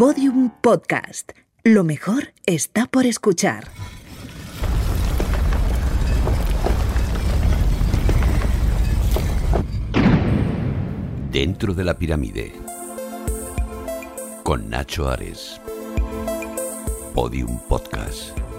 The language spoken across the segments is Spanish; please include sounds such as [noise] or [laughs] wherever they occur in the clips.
Podium Podcast. Lo mejor está por escuchar. Dentro de la pirámide. Con Nacho Ares. Podium Podcast.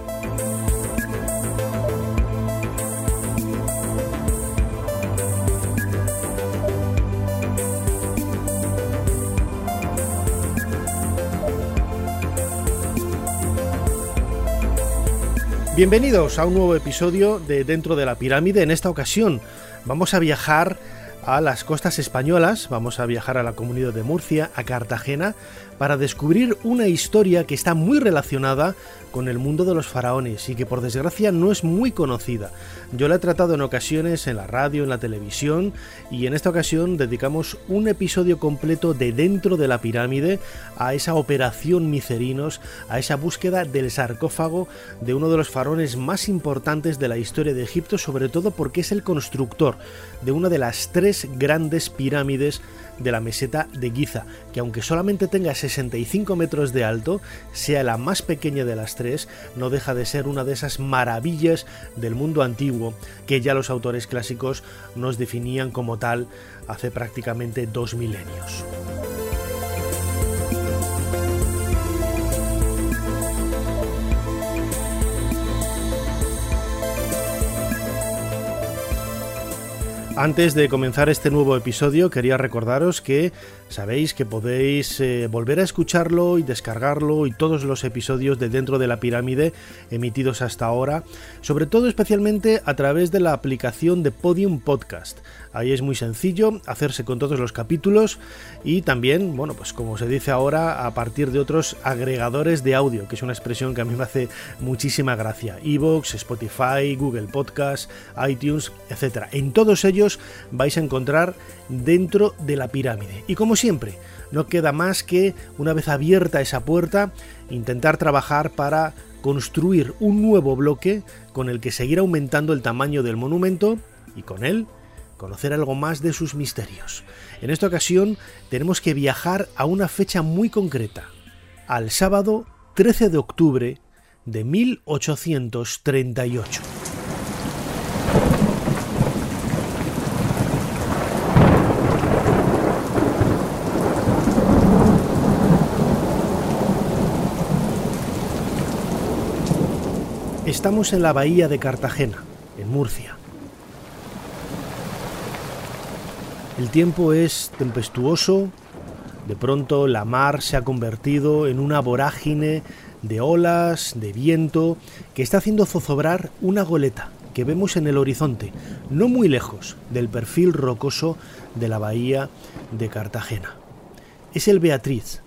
Bienvenidos a un nuevo episodio de Dentro de la Pirámide. En esta ocasión vamos a viajar a las costas españolas, vamos a viajar a la comunidad de Murcia, a Cartagena, para descubrir una historia que está muy relacionada con el mundo de los faraones y que por desgracia no es muy conocida. Yo la he tratado en ocasiones en la radio, en la televisión y en esta ocasión dedicamos un episodio completo de dentro de la pirámide a esa operación Micerinos, a esa búsqueda del sarcófago de uno de los faraones más importantes de la historia de Egipto, sobre todo porque es el constructor de una de las tres grandes pirámides de la meseta de Giza, que aunque solamente tenga 65 metros de alto, sea la más pequeña de las tres, no deja de ser una de esas maravillas del mundo antiguo que ya los autores clásicos nos definían como tal hace prácticamente dos milenios. Antes de comenzar este nuevo episodio quería recordaros que sabéis que podéis eh, volver a escucharlo y descargarlo y todos los episodios de Dentro de la Pirámide emitidos hasta ahora, sobre todo especialmente a través de la aplicación de Podium Podcast. Ahí es muy sencillo hacerse con todos los capítulos y también, bueno, pues como se dice ahora, a partir de otros agregadores de audio, que es una expresión que a mí me hace muchísima gracia. Evox, Spotify, Google Podcast, iTunes, etc. En todos ellos vais a encontrar dentro de la pirámide. Y como siempre, no queda más que, una vez abierta esa puerta, intentar trabajar para construir un nuevo bloque con el que seguir aumentando el tamaño del monumento y con él conocer algo más de sus misterios. En esta ocasión tenemos que viajar a una fecha muy concreta, al sábado 13 de octubre de 1838. Estamos en la bahía de Cartagena, en Murcia. El tiempo es tempestuoso, de pronto la mar se ha convertido en una vorágine de olas, de viento, que está haciendo zozobrar una goleta que vemos en el horizonte, no muy lejos del perfil rocoso de la bahía de Cartagena. Es el Beatriz.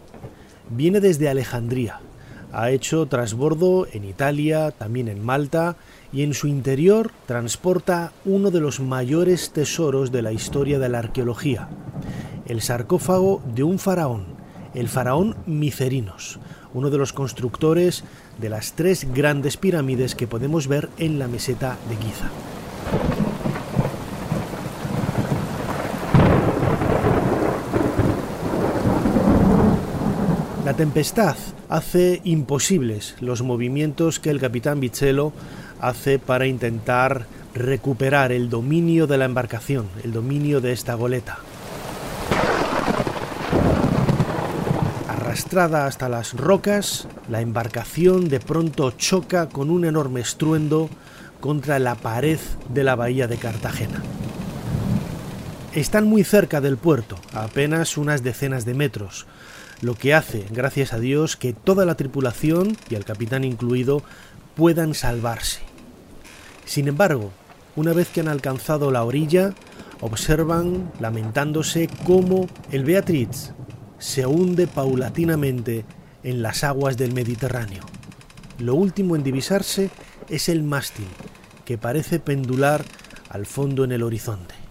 Viene desde Alejandría. Ha hecho trasbordo en Italia, también en Malta y en su interior transporta uno de los mayores tesoros de la historia de la arqueología, el sarcófago de un faraón, el faraón Micerinos, uno de los constructores de las tres grandes pirámides que podemos ver en la meseta de Giza. La tempestad hace imposibles los movimientos que el capitán Bichelo hace para intentar recuperar el dominio de la embarcación, el dominio de esta goleta. Arrastrada hasta las rocas, la embarcación de pronto choca con un enorme estruendo contra la pared de la bahía de Cartagena. Están muy cerca del puerto, apenas unas decenas de metros, lo que hace, gracias a Dios, que toda la tripulación, y el capitán incluido, puedan salvarse. Sin embargo, una vez que han alcanzado la orilla, observan, lamentándose, cómo el Beatriz se hunde paulatinamente en las aguas del Mediterráneo. Lo último en divisarse es el mástil, que parece pendular al fondo en el horizonte.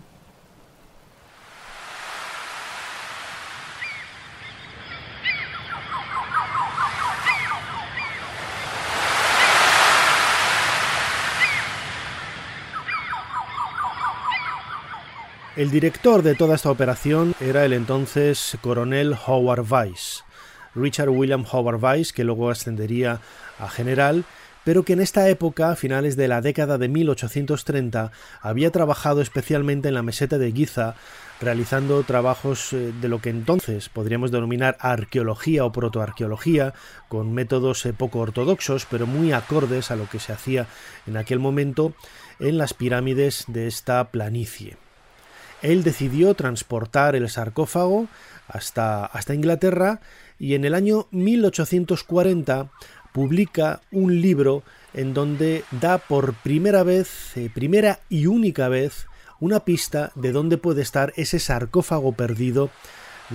El director de toda esta operación era el entonces coronel Howard Weiss. Richard William Howard Weiss, que luego ascendería a general, pero que en esta época, a finales de la década de 1830, había trabajado especialmente en la meseta de Giza, realizando trabajos eh, de lo que entonces podríamos denominar arqueología o protoarqueología, con métodos eh, poco ortodoxos, pero muy acordes a lo que se hacía en aquel momento en las pirámides de esta planicie. Él decidió transportar el sarcófago hasta, hasta Inglaterra y en el año 1840 publica un libro en donde da por primera vez, eh, primera y única vez, una pista de dónde puede estar ese sarcófago perdido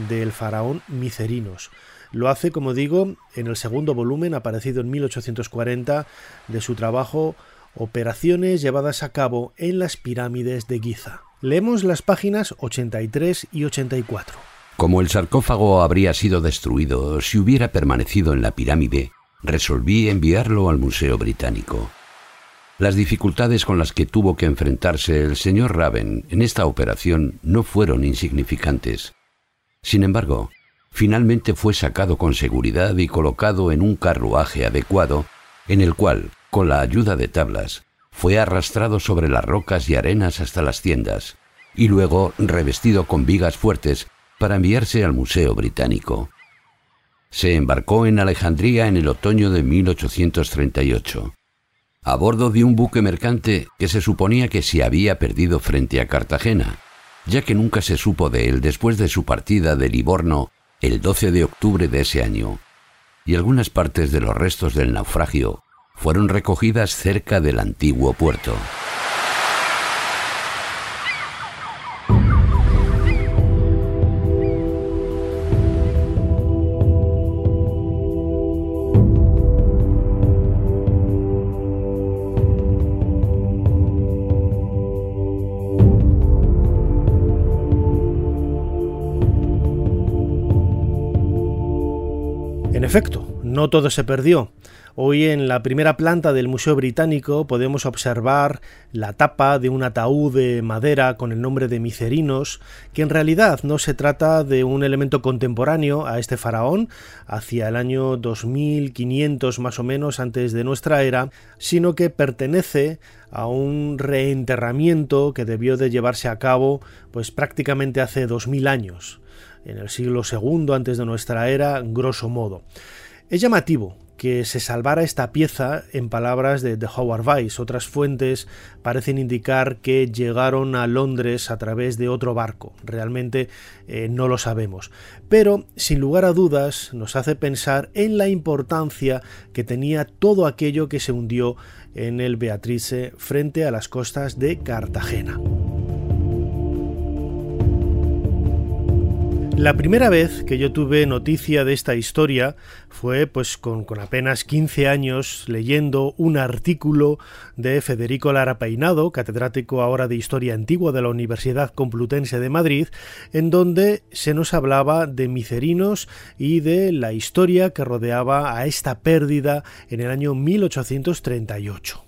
del faraón Micerinos. Lo hace, como digo, en el segundo volumen, aparecido en 1840, de su trabajo Operaciones llevadas a cabo en las pirámides de Giza. Leemos las páginas 83 y 84. Como el sarcófago habría sido destruido si hubiera permanecido en la pirámide, resolví enviarlo al Museo Británico. Las dificultades con las que tuvo que enfrentarse el señor Raven en esta operación no fueron insignificantes. Sin embargo, finalmente fue sacado con seguridad y colocado en un carruaje adecuado, en el cual, con la ayuda de tablas, fue arrastrado sobre las rocas y arenas hasta las tiendas, y luego revestido con vigas fuertes para enviarse al Museo Británico. Se embarcó en Alejandría en el otoño de 1838, a bordo de un buque mercante que se suponía que se había perdido frente a Cartagena, ya que nunca se supo de él después de su partida de Livorno el 12 de octubre de ese año, y algunas partes de los restos del naufragio fueron recogidas cerca del antiguo puerto. En efecto, no todo se perdió. Hoy en la primera planta del Museo Británico podemos observar la tapa de un ataúd de madera con el nombre de Micerinos, que en realidad no se trata de un elemento contemporáneo a este faraón, hacia el año 2500 más o menos antes de nuestra era, sino que pertenece a un reenterramiento que debió de llevarse a cabo pues prácticamente hace 2000 años, en el siglo II antes de nuestra era, grosso modo. Es llamativo que se salvara esta pieza en palabras de, Howard Weiss. Otras fuentes parecen indicar que llegaron a Londres a través de otro barco. Realmente eh, no lo sabemos. Pero, sin lugar a dudas, nos hace pensar en la importancia que tenía todo aquello que se hundió en el Beatrice frente a las costas de Cartagena. La primera vez que yo tuve noticia de esta historia fue pues con, apenas 15 años leyendo un artículo de Federico Lara Peinado, catedrático ahora de Historia Antigua de la Universidad Complutense de Madrid, en donde se nos hablaba de Micerinos y de la historia que rodeaba a esta pérdida en el año 1838.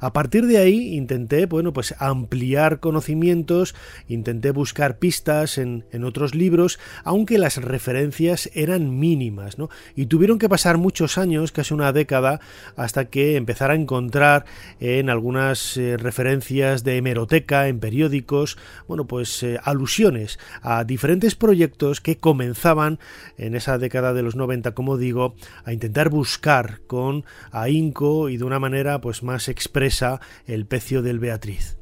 A partir de ahí intenté, bueno, pues ampliar conocimientos, intenté buscar pistas en, otros libros, aunque las referencias eran mínimas, ¿no? Y tuvieron que pasar muchos años, casi una década, hasta que empezara a encontrar en algunas eh, referencias de hemeroteca, en periódicos, bueno, pues eh, alusiones a diferentes proyectos que comenzaban en esa década de los 90, como digo, a intentar buscar con ahínco y de una manera pues más expresa el pecio del Beatriz.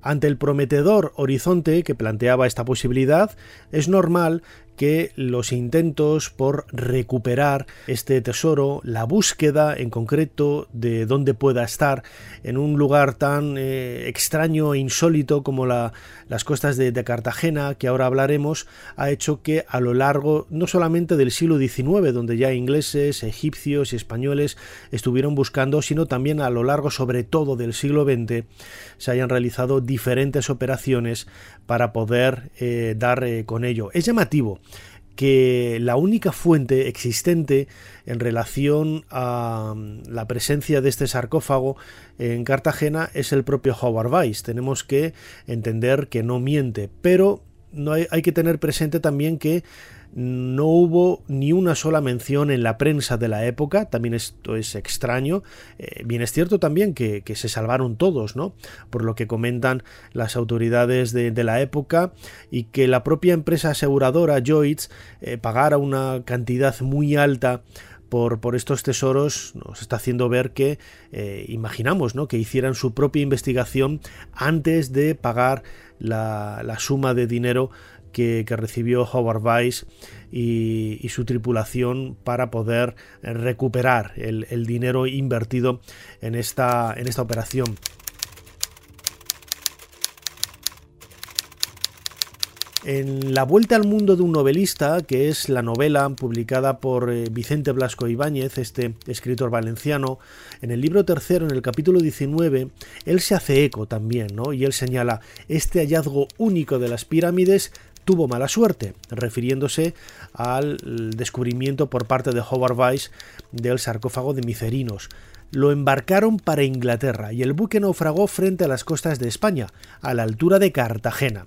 Ante el prometedor horizonte que planteaba esta posibilidad, es normal que los intentos por recuperar este tesoro, la búsqueda en concreto de dónde pueda estar en un lugar tan eh, extraño e insólito como la, las costas de, Cartagena, que ahora hablaremos, ha hecho que a lo largo no solamente del siglo XIX, donde ya ingleses, egipcios y españoles estuvieron buscando, sino también a lo largo sobre todo del siglo XX, se hayan realizado diferentes operaciones para poder eh, dar eh, con ello. Es llamativo que la única fuente existente en relación a mm, la presencia de este sarcófago en Cartagena es el propio Howard Weiss. Tenemos que entender que no miente, pero no hay, hay que tener presente también que no hubo ni una sola mención en la prensa de la época, también esto es extraño. Eh, bien es cierto también que, se salvaron todos, ¿no? Por lo que comentan las autoridades de, la época y que la propia empresa aseguradora Lloyds eh, pagara una cantidad muy alta por, por, estos tesoros nos está haciendo ver que eh, imaginamos ¿no? que hicieran su propia investigación antes de pagar la, la suma de dinero que, recibió Howard Weiss y, su tripulación para poder recuperar el, el dinero invertido en esta, en esta operación. En La Vuelta al Mundo de un novelista, que es la novela publicada por eh, Vicente Blasco Ibáñez, este escritor valenciano, en el libro tercero, en el capítulo 19, él se hace eco también, ¿no? Y él señala, este hallazgo único de las pirámides tuvo mala suerte, refiriéndose al descubrimiento por parte de Howard Weiss del sarcófago de Micerinos. Lo embarcaron para Inglaterra y el buque naufragó frente a las costas de España, a la altura de Cartagena.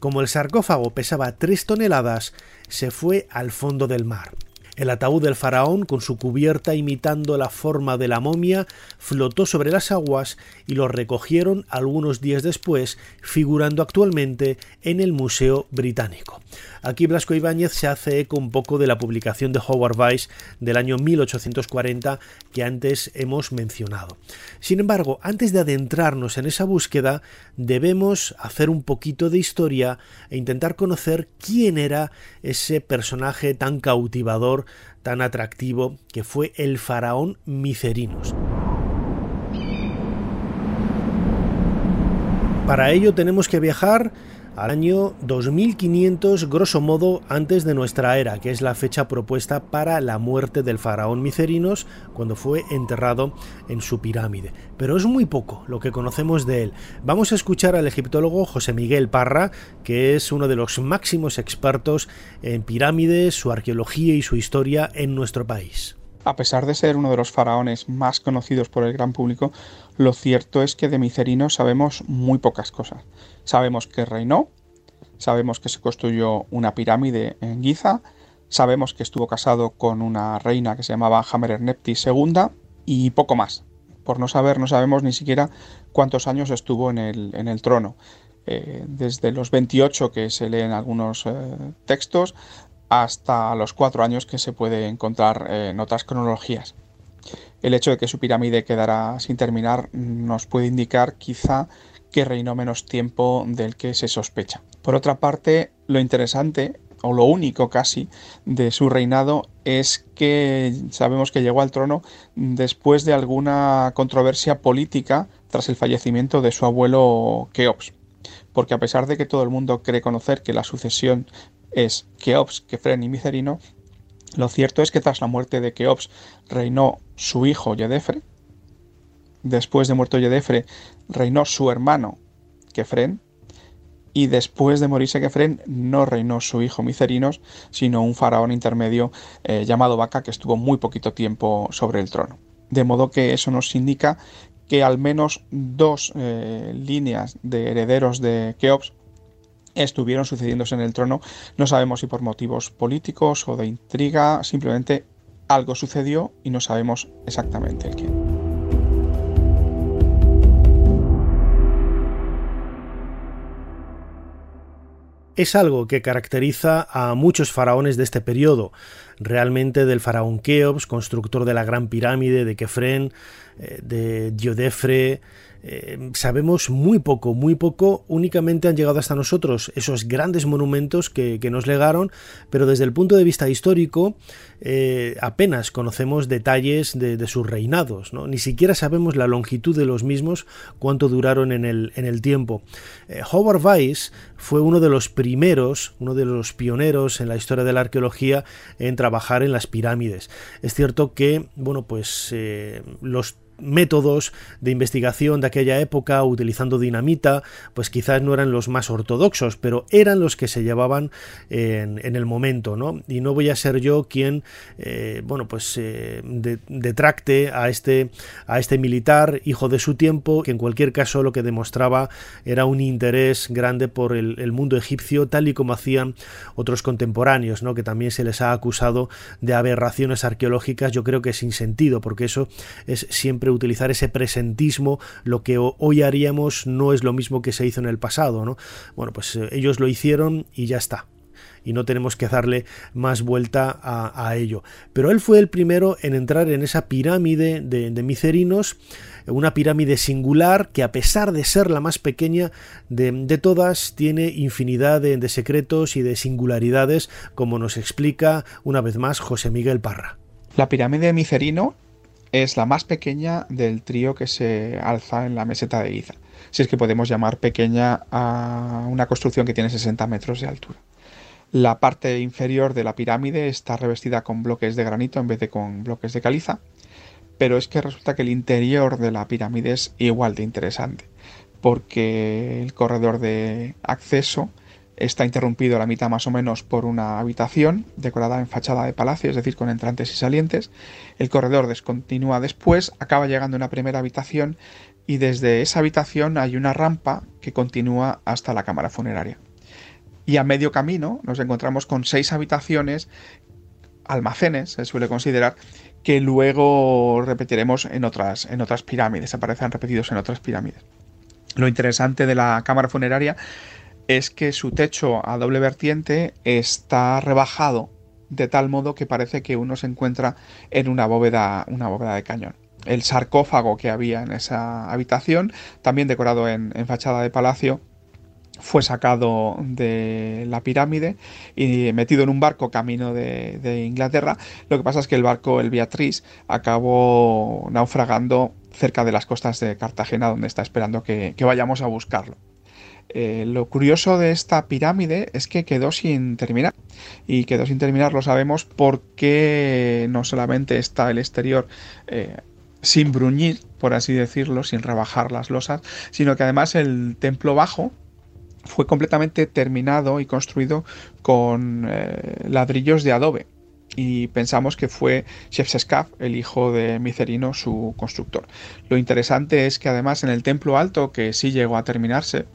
Como el sarcófago pesaba tres toneladas, se fue al fondo del mar. El ataúd del faraón, con su cubierta imitando la forma de la momia, flotó sobre las aguas y lo recogieron algunos días después, figurando actualmente en el Museo Británico. Aquí Blasco Ibáñez se hace eco un poco de la publicación de Howard Weiss del año 1840 que antes hemos mencionado. Sin embargo, antes de adentrarnos en esa búsqueda, debemos hacer un poquito de historia e intentar conocer quién era ese personaje tan cautivador, tan atractivo, que fue el faraón Micerinos. Para ello tenemos que viajar al año 2500 grosso modo antes de nuestra era, que es la fecha propuesta para la muerte del faraón Micerinos cuando fue enterrado en su pirámide. Pero es muy poco lo que conocemos de él. Vamos a escuchar al egiptólogo José Miguel Parra, que es uno de los máximos expertos en pirámides, su arqueología y su historia en nuestro país. A pesar de ser uno de los faraones más conocidos por el gran público, lo cierto es que de Micerino sabemos muy pocas cosas. Sabemos que reinó, sabemos que se construyó una pirámide en Giza, sabemos que estuvo casado con una reina que se llamaba Hamerernepti II y poco más. Por no saber, no sabemos ni siquiera cuántos años estuvo en el, en el trono. Eh, desde los 28 que se leen algunos eh, textos hasta los cuatro años que se puede encontrar en otras cronologías. El hecho de que su pirámide quedara sin terminar nos puede indicar quizá que reinó menos tiempo del que se sospecha. Por otra parte, lo interesante o lo único casi de su reinado es que sabemos que llegó al trono después de alguna controversia política tras el fallecimiento de su abuelo Keops. Porque a pesar de que todo el mundo cree conocer que la sucesión es Keops, Kefren y Micerino, lo cierto es que tras la muerte de Keops reinó su hijo Yedefre, después de muerto Yedefre reinó su hermano Kefren, y después de morirse Kefren no reinó su hijo Micerinos, sino un faraón intermedio eh, llamado Vaca que estuvo muy poquito tiempo sobre el trono. De modo que eso nos indica que al menos dos eh, líneas de herederos de Keops estuvieron sucediéndose en el trono. No sabemos si por motivos políticos o de intriga, simplemente algo sucedió y no sabemos exactamente el qué. Es algo que caracteriza a muchos faraones de este periodo, realmente del faraón Keops, constructor de la Gran Pirámide, de Kefren, eh, de Diodefre, eh, sabemos muy poco, muy poco, únicamente han llegado hasta nosotros esos grandes monumentos que, nos legaron, pero desde el punto de vista histórico eh, apenas conocemos detalles de, sus reinados, ni siquiera sabemos la longitud de los mismos, cuánto duraron en el, en el tiempo. Eh, Howard Weiss fue uno de los primeros, uno de los pioneros en la historia de la arqueología en trabajar en las pirámides. Es cierto que, bueno, pues los métodos de investigación de aquella época utilizando dinamita, pues quizás no eran los más ortodoxos, pero eran los que se llevaban en, el momento, ¿no? Y no voy a ser yo quien, eh, bueno, pues eh, detracte a este, a este militar, hijo de su tiempo, que en cualquier caso lo que demostraba era un interés grande por el, el mundo egipcio, tal y como hacían otros contemporáneos, ¿no? Que también se les ha acusado de aberraciones arqueológicas, yo creo que sin sentido, porque eso es siempre utilizar ese presentismo, lo que hoy haríamos no es lo mismo que se hizo en el pasado, ¿no? Bueno, pues eh, ellos lo hicieron y ya está y no tenemos que darle más vuelta a, ello. Pero él fue el primero en entrar en esa pirámide de, micerinos, una pirámide singular que a pesar de ser la más pequeña de, todas, tiene infinidad de, de secretos y de singularidades, como nos explica una vez más José Miguel Parra. La pirámide de Micerino es la más pequeña del trío que se alza en la meseta de Giza, si es que podemos llamar pequeña a una construcción que tiene 60 metros de altura. La parte inferior de la pirámide está revestida con bloques de granito en vez de con bloques de caliza, pero es que resulta que el interior de la pirámide es igual de interesante, porque el corredor de acceso está interrumpido a la mitad más o menos por una habitación decorada en fachada de palacio, es decir, con entrantes y salientes. El corredor descontinúa después, acaba llegando a una primera habitación y desde esa habitación hay una rampa que continúa hasta la cámara funeraria y a medio camino nos encontramos con seis habitaciones, almacenes, se suele considerar, que luego repetiremos en otras, en otras pirámides, aparecen repetidos en otras pirámides. Lo interesante de la cámara funeraria es que su techo a doble vertiente está rebajado de tal modo que parece que uno se encuentra en una bóveda, una bóveda de cañón. El sarcófago que había en esa habitación, también decorado en fachada de palacio, fue sacado de la pirámide y metido en un barco camino de, Inglaterra. Lo que pasa es que el barco, el Beatriz, acabó naufragando cerca de las costas de Cartagena, donde está esperando que, vayamos a buscarlo. Eh, lo curioso de esta pirámide es que quedó sin terminar. Y quedó sin terminar, lo sabemos, porque no solamente está el exterior eh, sin bruñir, por así decirlo, sin rebajar las losas, sino que además el templo bajo, fue completamente terminado y construido con eh, ladrillos de adobe y pensamos que fue Shepseskaf, el hijo de Micerino, su constructor. Lo interesante es que además en el templo alto, que sí llegó a terminarse,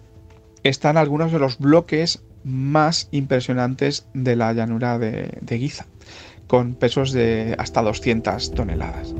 están algunos de los bloques más impresionantes de la llanura de, de Giza, con pesos de hasta 200 toneladas.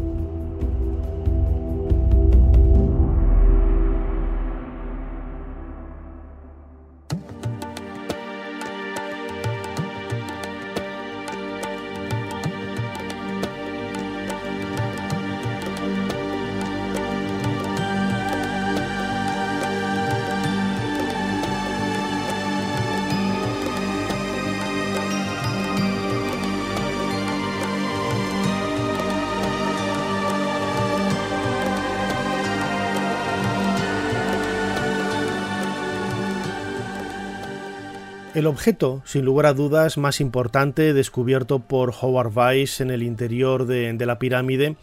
Objeto, sin lugar a dudas, más importante descubierto por Howard Weiss en el interior de, la pirámide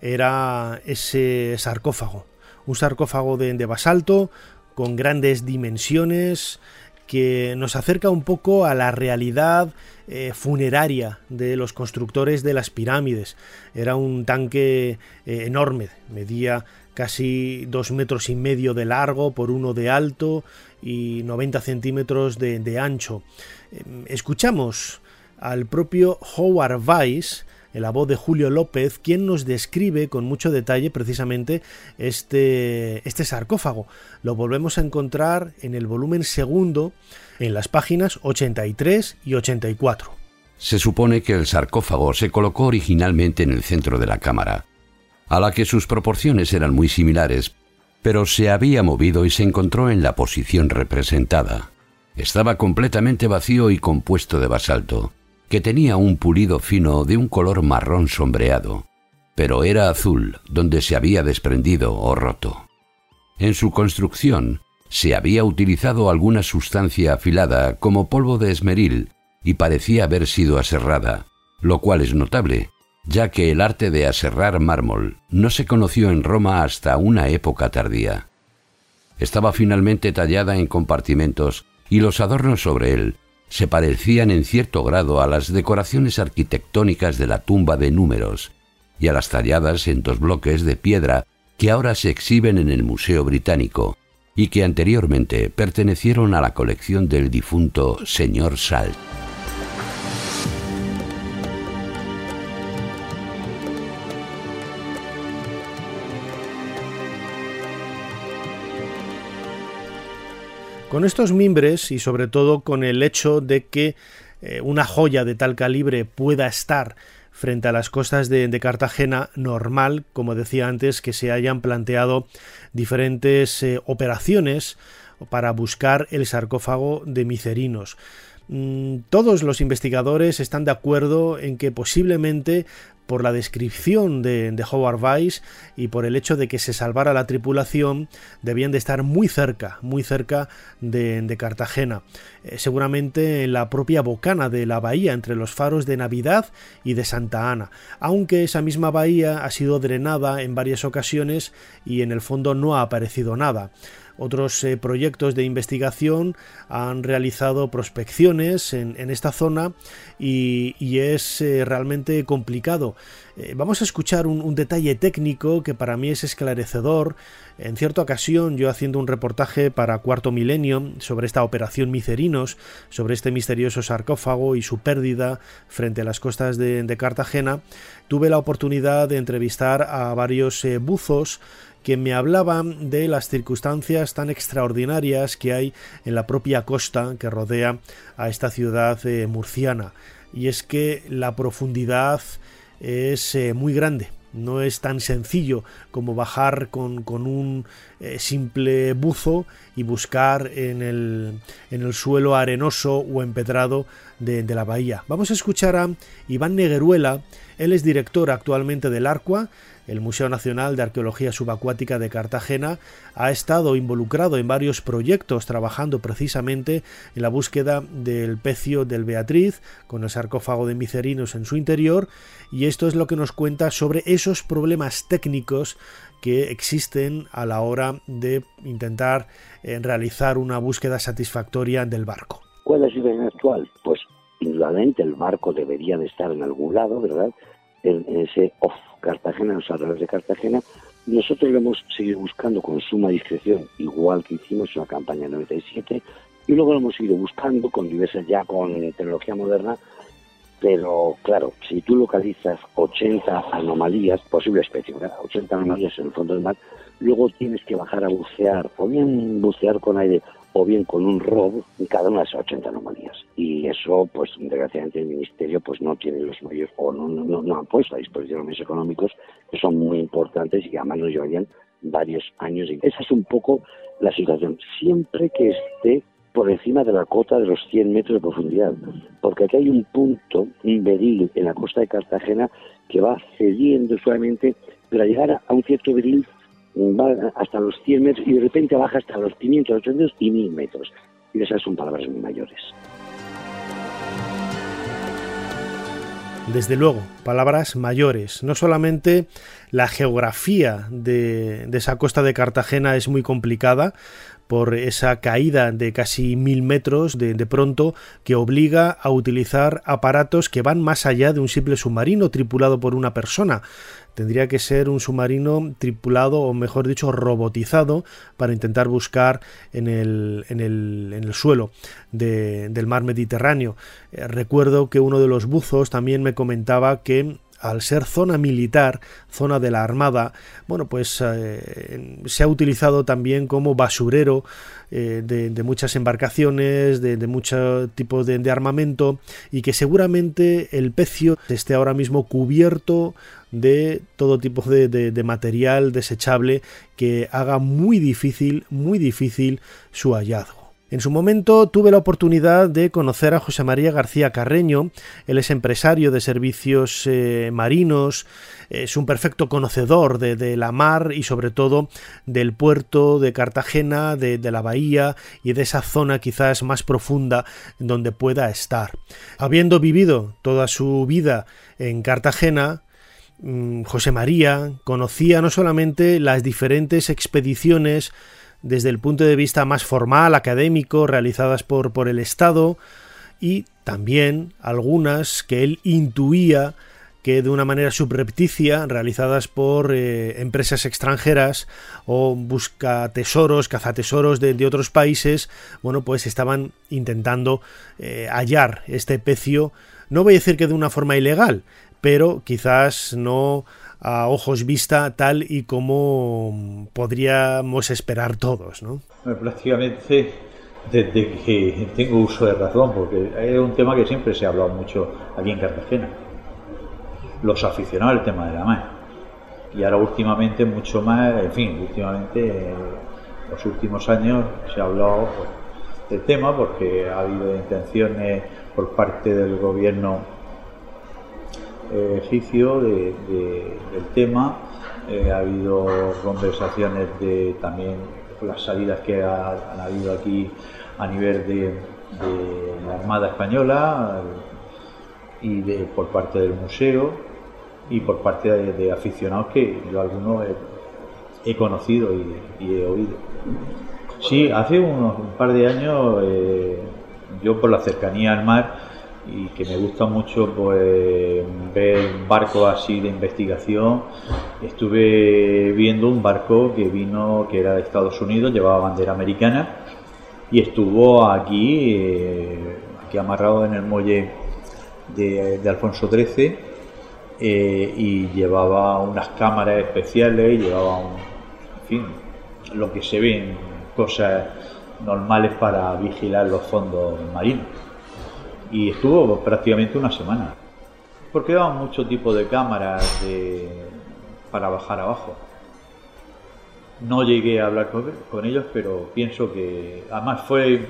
era ese sarcófago. Un sarcófago de, basalto con grandes dimensiones que nos acerca un poco a la realidad eh, funeraria de los constructores de las pirámides. Era un tanque eh, enorme, medía casi dos metros y medio de largo por uno de alto y 90 centímetros de, ancho. Em, escuchamos al propio Howard Weiss, la voz de Julio López, quien nos describe con mucho detalle precisamente este, este sarcófago. Lo volvemos a encontrar en el volumen segundo, en las páginas 83 y 84. Se supone que el sarcófago se colocó originalmente en el centro de la cámara, a la que sus proporciones eran muy similares, pero se había movido y se encontró en la posición representada. Estaba completamente vacío y compuesto de basalto, que tenía un pulido fino de un color marrón sombreado, pero era azul donde se había desprendido o roto. En su construcción se había utilizado alguna sustancia afilada como polvo de esmeril y parecía haber sido aserrada, lo cual es notable, ya que el arte de aserrar mármol no se conoció en Roma hasta una época tardía. Estaba finalmente tallada en compartimentos y los adornos sobre él se parecían en cierto grado a las decoraciones arquitectónicas de la tumba de números y a las talladas en dos bloques de piedra que ahora se exhiben en el Museo Británico y que anteriormente pertenecieron a la colección del difunto señor Salt. Con estos mimbres y sobre todo con el hecho de que eh, una joya de tal calibre pueda estar frente a las costas de, Cartagena, normal, como decía antes, que se hayan planteado diferentes eh, operaciones para buscar el sarcófago de Micerinos. Mm, todos los investigadores están de acuerdo en que posiblemente por la descripción de, Howard Weiss y por el hecho de que se salvara la tripulación, debían de estar muy cerca, muy cerca de, Cartagena. Eh, seguramente en la propia bocana de la bahía, entre los faros de Navidad y de Santa Ana, aunque esa misma bahía ha sido drenada en varias ocasiones y en el fondo no ha aparecido nada. Otros eh, proyectos de investigación han realizado prospecciones en, esta zona y, es eh, realmente complicado. Eh, vamos a escuchar un, detalle técnico que para mí es esclarecedor. En cierta ocasión, yo haciendo un reportaje para Cuarto Milenio sobre esta operación Micerinos, sobre este misterioso sarcófago y su pérdida frente a las costas de, Cartagena, tuve la oportunidad de entrevistar a varios buzos que me hablaban de las circunstancias tan extraordinarias que hay en la propia costa que rodea a esta ciudad eh, murciana. Y es que la profundidad es eh, muy grande. No es tan sencillo como bajar con, un eh, simple buzo y buscar en el, en el, suelo arenoso o empedrado de, la bahía. Vamos a escuchar a Iván Negueruela, él es director actualmente del Arqua, el Museo Nacional de Arqueología Subacuática de Cartagena ha estado involucrado en varios proyectos trabajando precisamente en la búsqueda del pecio del Beatriz con el sarcófago de Micerinos en su interior y esto es lo que nos cuenta sobre esos problemas técnicos que existen a la hora de intentar eh, realizar una búsqueda satisfactoria del barco. ¿Cuál es la situación actual? Pues indudablemente el barco debería de estar en algún lado, ¿verdad? En, ese off Cartagena, los alrededores de Cartagena. Nosotros lo hemos seguido buscando con suma discreción, igual que hicimos en la campaña 97, y luego lo hemos seguido buscando con diversas, ya con tecnología moderna, pero claro, si tú localizas 80 anomalías, posible especie, 80 anomalías en el fondo del mar, luego tienes que bajar a bucear, o bucear con aire, o bien con un robo en cada una de esas 80 anomalías. Y eso, pues desgraciadamente el Ministerio pues no tiene los medios o no, no, han puesto a disposición los medios económicos que son muy importantes y que además nos llevarían varios años. Esa es un poco la situación. Siempre que esté por encima de la cota de los 100 metros de profundidad, porque aquí hay un punto, un beril en la costa de Cartagena que va cediendo suavemente para llegar a un cierto beril va hasta los 100 metros y de repente baja hasta los 500, 800 y 1000 metros. Y esas son palabras muy mayores. Desde luego, palabras mayores. No solamente la geografía de, esa costa de Cartagena es muy complicada, por esa caída de casi mil metros de, de, pronto que obliga a utilizar aparatos que van más allá de un simple submarino tripulado por una persona. Tendría que ser un submarino tripulado o mejor dicho robotizado para intentar buscar en el, en el, en el suelo del mar Mediterráneo. Eh, recuerdo que uno de los buzos también me comentaba que al ser zona militar, zona de la Armada, bueno, pues eh, se ha utilizado también como basurero eh, de, muchas embarcaciones, de, muchos tipos de, armamento, y que seguramente el pecio esté ahora mismo cubierto de todo tipo de material desechable que haga muy difícil, muy difícil su hallazgo. En su momento tuve la oportunidad de conocer a José María García Carreño, él es empresario de servicios eh, marinos, es un perfecto conocedor de, la mar y sobre todo del puerto de Cartagena, de, la bahía y de esa zona quizás más profunda donde pueda estar. Habiendo vivido toda su vida en Cartagena, José María conocía no solamente las diferentes expediciones desde el punto de vista más formal, académico, realizadas por, por el Estado, y también algunas que él intuía que de una manera subrepticia, realizadas por eh, empresas extranjeras o busca tesoros, cazatesoros de, de, otros países, bueno, pues estaban intentando eh, hallar este pecio, no voy a decir que de una forma ilegal, pero quizás no a ojos vista tal y como podríamos esperar todos, ¿no? Prácticamente desde que tengo uso de razón, porque es un tema que siempre se ha hablado mucho aquí en Cartagena los aficionados al tema de la mar. Y ahora últimamente mucho más, en fin, últimamente, los últimos años se ha hablado del tema porque ha habido intenciones por parte del gobierno eh, egipcio de, del tema, eh, ha habido conversaciones de también las salidas que han habido aquí a nivel de, de la Armada Española y de, por parte del museo y por parte de, aficionados que yo algunos he, conocido y, he oído. Sí, hace unos, un par de años eh, yo por la cercanía al mar y que me gusta mucho pues ver barcos así de investigación estuve viendo un barco que vino que era de Estados Unidos llevaba bandera americana y estuvo aquí eh, aquí amarrado en el muelle de, de Alfonso XIII eh, y llevaba unas cámaras especiales, llevaba un, en fin, lo que se ven cosas normales para vigilar los fondos marinos. Y estuvo prácticamente una semana, porque daban mucho tipo de cámaras para bajar abajo. No llegué a hablar con, ellos, pero pienso que además fue,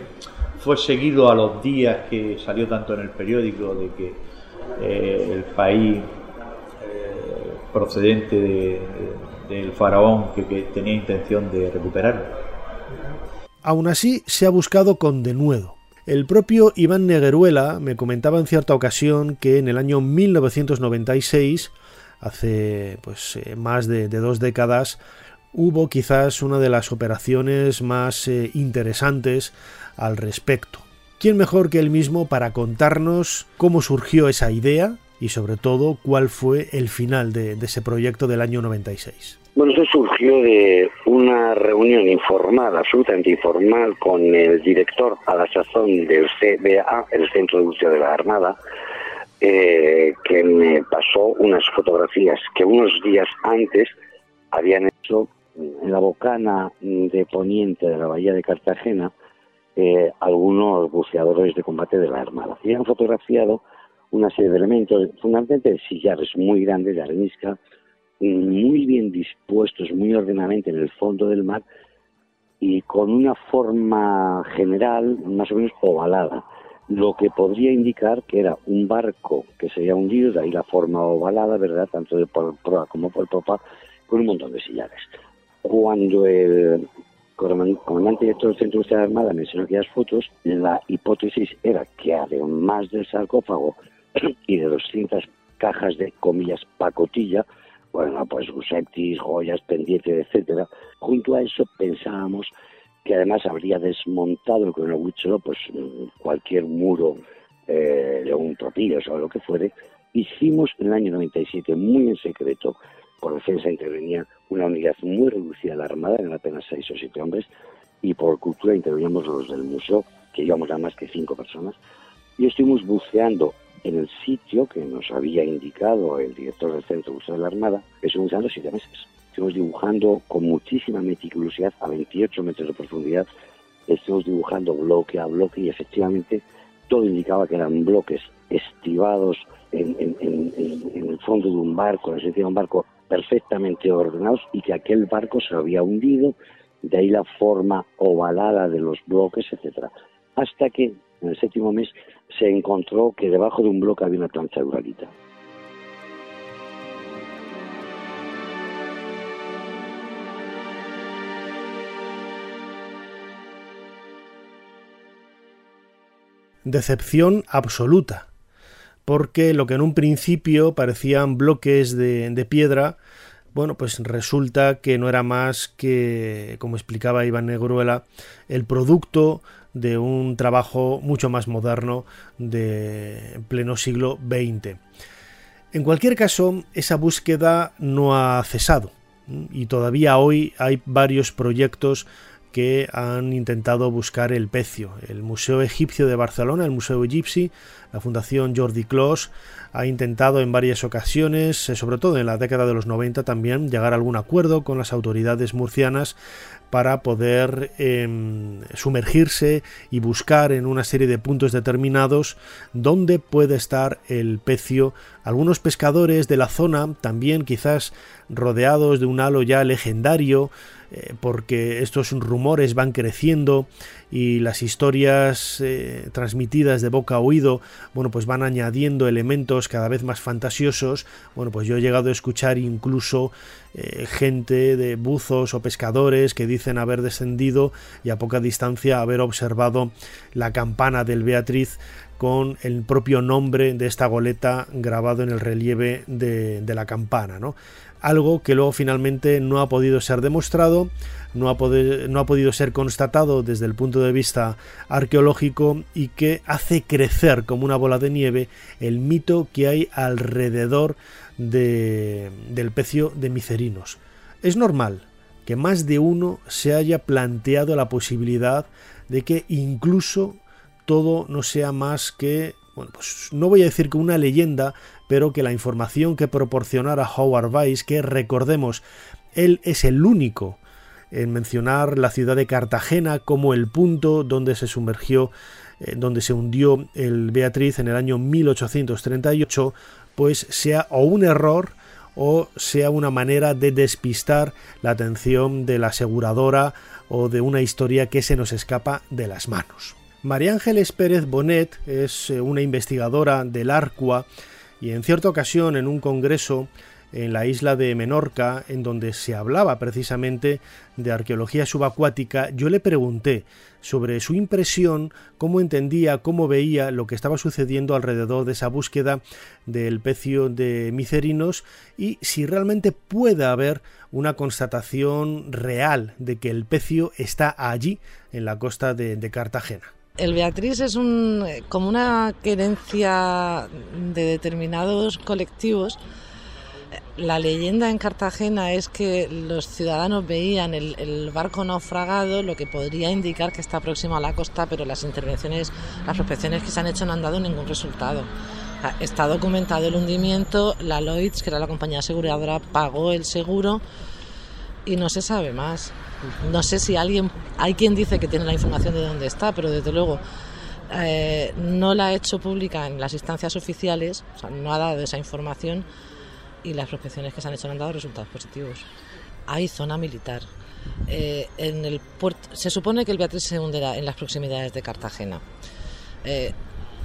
fue seguido a los días que salió tanto en el periódico de que eh, el país procedente del faraón que, tenía intención de recuperarlo. Aún así, se ha buscado con denuedo. El propio Iván Negueruela me comentaba en cierta ocasión que en el año 1996, hace pues eh, más de, dos décadas, hubo quizás una de las operaciones más eh, interesantes al respecto. ¿Quién mejor que él mismo para contarnos cómo surgió esa idea y sobre todo cuál fue el final de, ese proyecto del año 96. Bueno, eso surgió de una reunión informal, absolutamente informal, con el director a la sazón del CBA, el Centro de Búsqueda de la Armada, eh, que me pasó unas fotografías que unos días antes habían hecho en la bocana de poniente de la bahía de Cartagena eh, algunos buceadores de combate de la Armada. Y han fotografiado una serie de elementos, fundamentalmente de sillares muy grandes de arenisca, muy bien dispuestos, muy ordenadamente en el fondo del mar y con una forma general más o menos ovalada, lo que podría indicar que era un barco que se había hundido, de ahí la forma ovalada, ¿verdad?, tanto de por proa como por popa, con un montón de sillares. Cuando el comandante director del Centro de Armada mencionó aquellas fotos, la hipótesis era que además del sarcófago [clears throat] y de 200 cajas de comillas pacotilla, bueno, pues gusetis, joyas, pendientes, etcétera. Junto a eso pensábamos que además habría desmontado el coronel Huicholo pues cualquier muro eh, de un tropillo o lo que fuere. Hicimos en el año 97, muy en secreto, por defensa intervenía una unidad muy reducida de la Armada, en apenas seis o siete hombres, y por cultura interveníamos los del museo, que íbamos a más que cinco personas, y estuvimos buceando en el sitio que nos había indicado el director del Centro de de la Armada, estuvimos usando siete meses. Estuvimos dibujando con muchísima meticulosidad a 28 metros de profundidad, estuvimos dibujando bloque a bloque y efectivamente todo indicaba que eran bloques estivados en, el fondo de un barco, en el sentido de un barco perfectamente ordenados y que aquel barco se había hundido, de ahí la forma ovalada de los bloques, etcétera. Hasta que en el séptimo mes se encontró que debajo de un bloque había una plancha duralita. Decepción absoluta, porque lo que en un principio parecían bloques de, de piedra, bueno, pues resulta que no era más que, como explicaba Iván Negruela, el producto de un trabajo mucho más moderno de pleno siglo XX. En cualquier caso, esa búsqueda no ha cesado y todavía hoy hay varios proyectos que han intentado buscar el pecio. El Museo Egipcio de Barcelona, el Museo Egipci, la Fundación Jordi Clos ha intentado en varias ocasiones, eh, sobre todo en la década de los 90 también, llegar a algún acuerdo con las autoridades murcianas para poder em, sumergirse y buscar en una serie de puntos determinados dónde puede estar el pecio. Algunos pescadores de la zona, también quizás rodeados de un halo ya legendario, eh, porque estos rumores van creciendo y las historias eh, transmitidas de boca a oído, bueno, pues van añadiendo elementos cada vez más fantasiosos. Bueno, pues yo he llegado a escuchar incluso eh, gente de buzos o pescadores que dicen haber descendido y a poca distancia haber observado la campana del Beatriz con el propio nombre de esta goleta grabado en el relieve de, de la campana, ¿no? Algo que luego finalmente no ha podido ser demostrado, no ha, podido ser constatado desde el punto de vista arqueológico y que hace crecer como una bola de nieve el mito que hay alrededor de, del pecio de Micerinos. Es normal que más de uno se haya planteado la posibilidad de que incluso todo no sea más que, bueno, pues no voy a decir que una leyenda, pero que la información que proporcionara Howard Weiss, que recordemos, él es el único en mencionar la ciudad de Cartagena como el punto donde se sumergió, eh, donde se hundió el Beatriz en el año 1838, pues sea o un error o sea una manera de despistar la atención de la aseguradora o de una historia que se nos escapa de las manos. María Ángeles Pérez Bonet es eh, una investigadora del Arcua y en cierta ocasión en un congreso en la isla de Menorca, en donde se hablaba precisamente de arqueología subacuática, yo le pregunté sobre su impresión, cómo entendía, cómo veía lo que estaba sucediendo alrededor de esa búsqueda del pecio de micerinos y si realmente puede haber una constatación real de que el pecio está allí, en la costa de, de Cartagena. El Beatriz es un, como una querencia de determinados colectivos. La leyenda en Cartagena es que los ciudadanos veían el, barco naufragado, lo que podría indicar que está próximo a la costa, pero las intervenciones, las prospecciones que se han hecho no han dado ningún resultado. Está documentado el hundimiento, la Lloyds, que era la compañía aseguradora, pagó el seguro y no se sabe más. No sé si alguien, hay quien dice que tiene la información de dónde está, pero desde luego eh, no la ha hecho pública en las instancias oficiales, o sea, no ha dado esa información y las prospecciones que se han hecho han dado resultados positivos. Hay zona militar. Eh, en el puerto, se supone que el Beatriz se hundirá en las proximidades de Cartagena. Eh,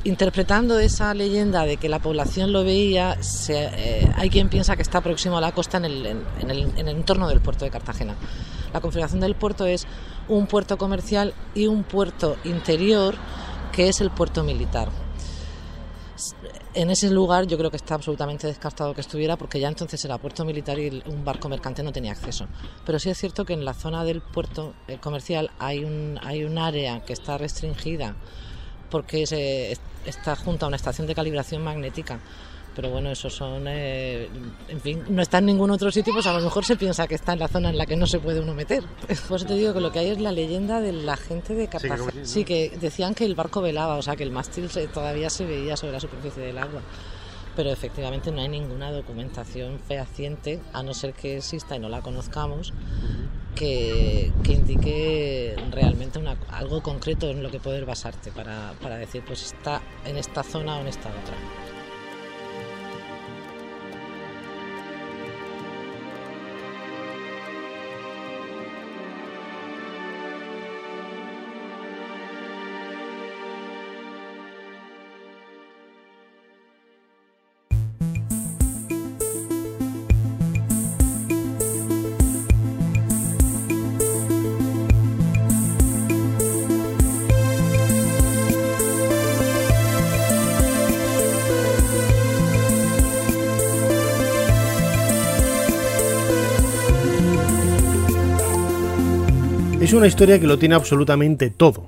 interpretando esa leyenda de que la población lo veía, hay quien piensa que está próximo a la costa en el, en el entorno del puerto de Cartagena. La configuración del puerto es un puerto comercial y un puerto interior que es el puerto militar. En ese lugar yo creo que está absolutamente descartado que estuviera porque ya entonces era puerto militar y un barco mercante no tenía acceso. Pero sí es cierto que en la zona del puerto comercial hay un, hay un área que está restringida porque se, está junto a una estación de calibración magnética pero bueno, eso son, eh, en fin, no está en ningún otro sitio, pues a lo mejor se piensa que está en la zona en la que no se puede uno meter. [laughs] Pues te digo que lo que hay es la leyenda de la gente de Cartagena. Sí, que decían que el barco velaba, o sea, que el mástil todavía se veía sobre la superficie del agua. Pero efectivamente no hay ninguna documentación fehaciente, a no ser que exista y no la conozcamos, que, que indique realmente una, algo concreto en lo que poder basarte para, para decir, pues está en esta zona o en esta otra. Una historia que lo tiene absolutamente todo.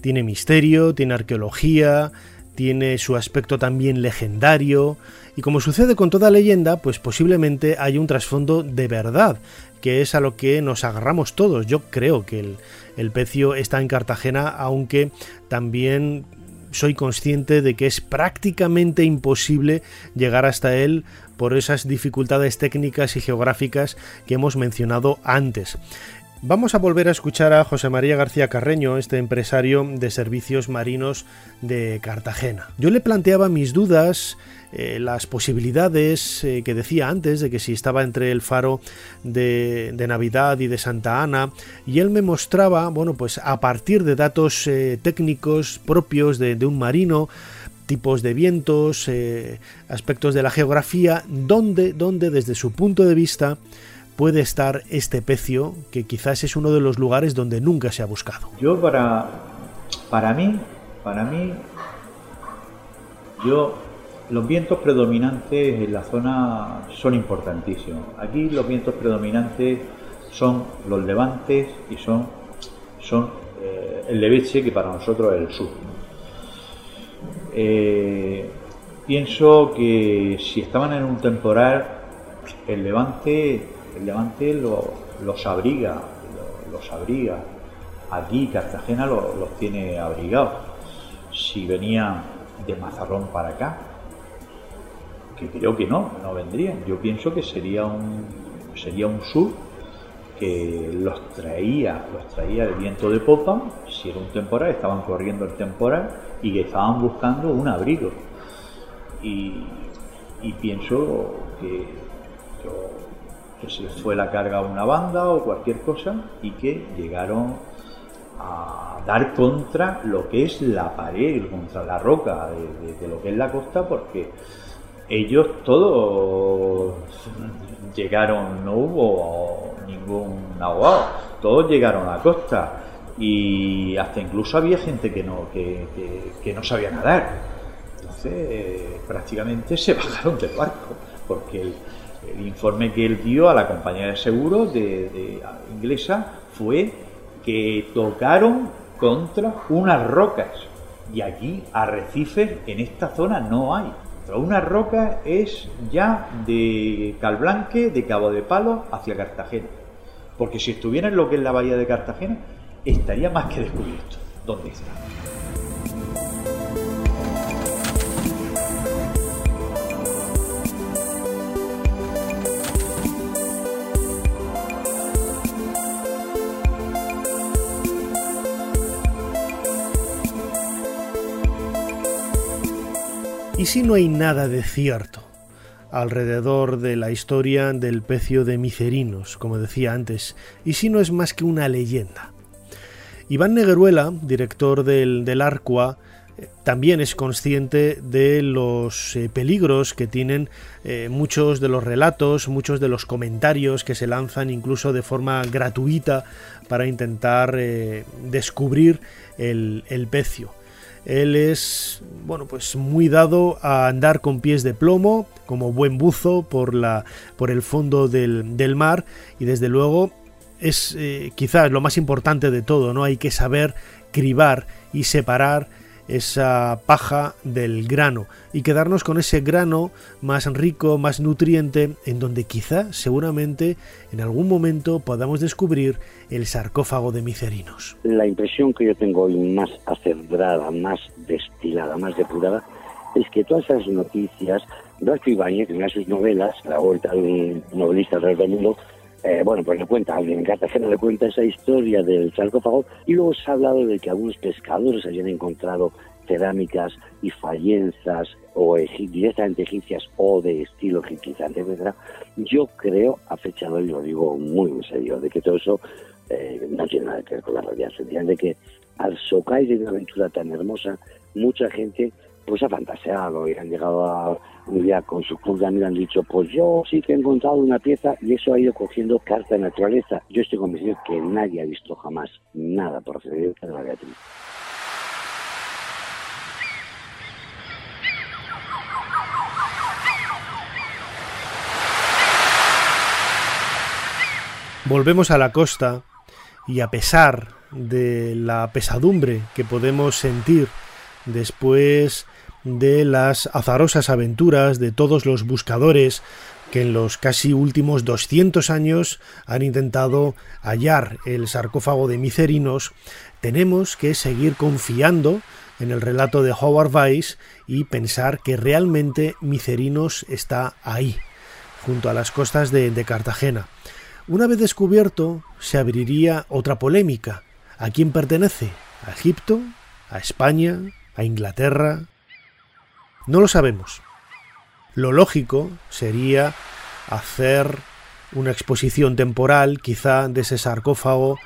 Tiene misterio, tiene arqueología, tiene su aspecto también legendario, y como sucede con toda leyenda, pues posiblemente hay un trasfondo de verdad, que es a lo que nos agarramos todos. Yo creo que el, el pecio está en Cartagena, aunque también soy consciente de que es prácticamente imposible llegar hasta él por esas dificultades técnicas y geográficas que hemos mencionado antes. Vamos a volver a escuchar a José María García Carreño, este empresario de servicios marinos de Cartagena. Yo le planteaba mis dudas, eh, las posibilidades eh, que decía antes de que si estaba entre el faro de, Navidad y de Santa Ana, y él me mostraba, bueno, pues a partir de datos eh, técnicos propios de, un marino, tipos de vientos, aspectos de la geografía, donde, donde desde su punto de vista puede estar este pecio, que quizás es uno de los lugares donde nunca se ha buscado? Yo para, para mí, para mí, yo, los vientos predominantes en la zona son importantísimos. Aquí los vientos predominantes son los levantes y son, son eh, el leveche, que para nosotros es el sur. Eh, pienso que si estaban en un temporal, el levante el Levante los abriga, los abriga. Aquí Cartagena los, tiene abrigados. Si venían de Mazarrón para acá, que creo que no, no vendrían. Yo pienso que sería un, sería un sur que los traía, los traía el viento de popa, si era un temporal, estaban corriendo el temporal y que estaban buscando un abrigo. Y, y pienso que que se les fue la carga a una banda o cualquier cosa y que llegaron a dar contra lo que es la pared, contra la roca de, lo que es la costa, porque ellos todos llegaron, no hubo ningún ahogado, todos llegaron a la costa y hasta incluso había gente que no, que, que no sabía nadar. Entonces prácticamente se [laughs] bajaron del barco, porque el, el informe que él dio a la compañía de seguros de, inglesa fue que tocaron contra unas rocas y aquí arrecifes en esta zona no hay. Una roca es ya de Calblanque, de Cabo de Palo hacia Cartagena. Porque si estuviera en lo que es la bahía de Cartagena, estaría más que descubierto. ¿Dónde está? ¿Y si no hay nada de cierto alrededor de la historia del pecio de Micerinos, como decía antes? ¿Y si no es más que una leyenda? Iván Negueruela, director del, del Arcua, eh, también es consciente de los eh, peligros que tienen eh, muchos de los relatos, muchos de los comentarios que se lanzan incluso de forma gratuita para intentar descubrir el, el pecio. Él es, bueno, pues muy dado a andar con pies de plomo, como buen buzo por, la, por el fondo del, del mar y desde luego es eh, quizás lo más importante de todo, ¿no? Hay que saber cribar y separar esa paja del grano y quedarnos con ese grano más rico, más nutriente, en donde quizá, seguramente, en algún momento podamos descubrir el sarcófago de Micerinos. La impresión que yo tengo hoy más acendrada, más destilada, más depurada, es que todas esas noticias, Ralph Ibáñez, en sus novelas, La vuelta de un novelista del mundo, eh, bueno, pues le cuenta, alguien en Cartagena [laughs] le cuenta esa historia del sarcófago y luego se ha hablado de que algunos pescadores habían encontrado cerámicas y fallenzas o directamente egipcias o de estilo egipcizante, etcétera. Yo creo, a fecha de hoy, lo digo muy en serio, de que todo eso eh, no tiene nada que ver con la realidad. de que al socaire de una aventura tan hermosa, mucha gente pues ha fantaseado y han llegado a un día con su club amigos han dicho, pues yo sí que he encontrado una pieza y eso ha ido cogiendo carta de naturaleza. Yo estoy convencido que nadie ha visto jamás nada procedente de la Beatriz. Volvemos a la costa y a pesar de la pesadumbre que podemos sentir después de las azarosas aventuras de todos los buscadores que en los casi últimos 200 años han intentado hallar el sarcófago de Micerinos, tenemos que seguir confiando en el relato de Howard Weiss y pensar que realmente Micerinos está ahí, junto a las costas de, de Cartagena. Una vez descubierto, se abriría otra polémica. ¿A quién pertenece? ¿A Egipto? ¿A España? ¿A Inglaterra? No lo sabemos. Lo lógico sería hacer una exposición temporal, quizá de ese sarcófago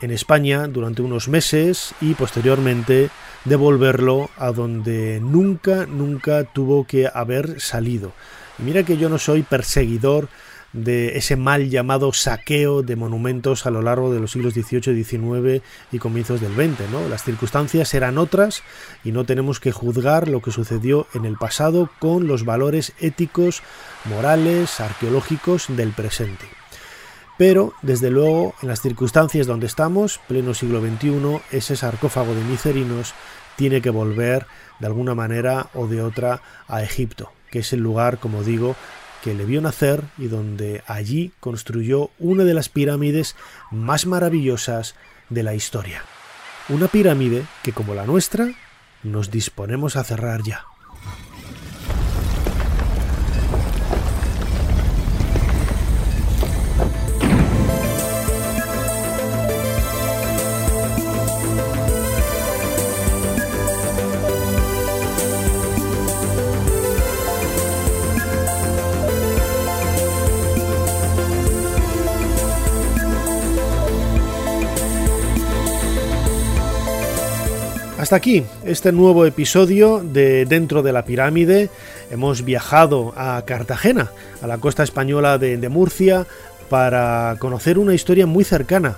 en España durante unos meses y posteriormente devolverlo a donde nunca, nunca tuvo que haber salido. Y mira que yo no soy perseguidor de ese mal llamado saqueo de monumentos a lo largo de los siglos XVIII, XIX y comienzos del XX. ¿no? Las circunstancias eran otras y no tenemos que juzgar lo que sucedió en el pasado con los valores éticos, morales, arqueológicos del presente. Pero, desde luego, en las circunstancias donde estamos, pleno siglo XXI, ese sarcófago de Micerinos tiene que volver de alguna manera o de otra a Egipto, que es el lugar, como digo, que le vio nacer y donde allí construyó una de las pirámides más maravillosas de la historia. Una pirámide que, como la nuestra, nos disponemos a cerrar ya. Hasta aquí este nuevo episodio de Dentro de la Pirámide. Hemos viajado a Cartagena, a la costa española de, Murcia, para conocer una historia muy cercana.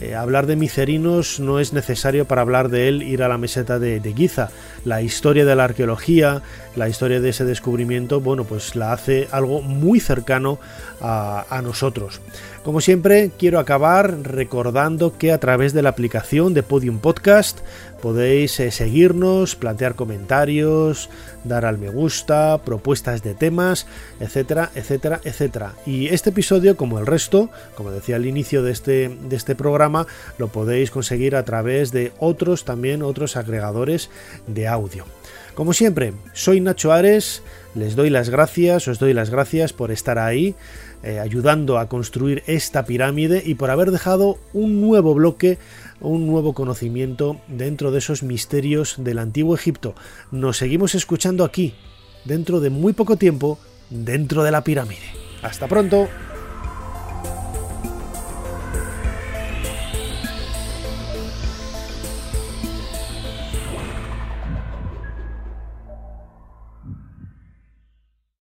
Eh, hablar de Micerinos no es necesario para hablar de él ir a la meseta de, de, Giza. La historia de la arqueología, la historia de ese descubrimiento, bueno, pues la hace algo muy cercano a, a nosotros. Como siempre, quiero acabar recordando que a través de la aplicación de Podium Podcast podéis eh, seguirnos, plantear comentarios, dar al me gusta, propuestas de temas, etcétera, etcétera, etcétera. Y este episodio, como el resto, como decía al inicio de este, de este programa, lo podéis conseguir a través de otros también, otros agregadores de audio. Como siempre, soy Nacho Ares, les doy las gracias, os doy las gracias por estar ahí eh, ayudando a construir esta pirámide y por haber dejado un nuevo bloque, un nuevo conocimiento dentro de esos misterios del antiguo Egipto. Nos seguimos escuchando aquí, dentro de muy poco tiempo, dentro de la pirámide. Hasta pronto.